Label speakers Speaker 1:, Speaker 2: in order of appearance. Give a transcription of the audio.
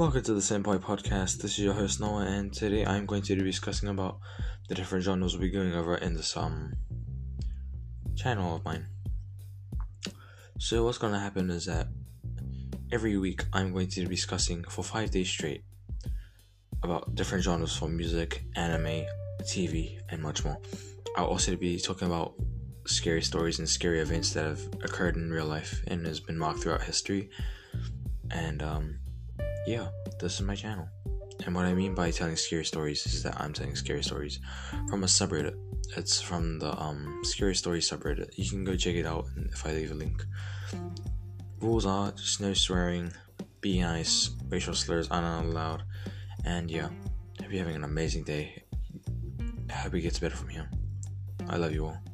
Speaker 1: Welcome to the Senpai Podcast. This is your host Noah, and today I'm going to be discussing about the different genres we'll be going over in this um channel of mine. So what's gonna happen is that every week I'm going to be discussing for five days straight about different genres for music, anime, TV, and much more. I'll also be talking about scary stories and scary events that have occurred in real life and has been marked throughout history. And um yeah, this is my channel. And what I mean by telling scary stories is that I'm telling scary stories from a subreddit. It's from the um scary story subreddit. You can go check it out if I leave a link. Rules are just no swearing, be nice, racial slurs are not allowed, and yeah, hope you're having an amazing day. I hope it gets better from here. I love you all.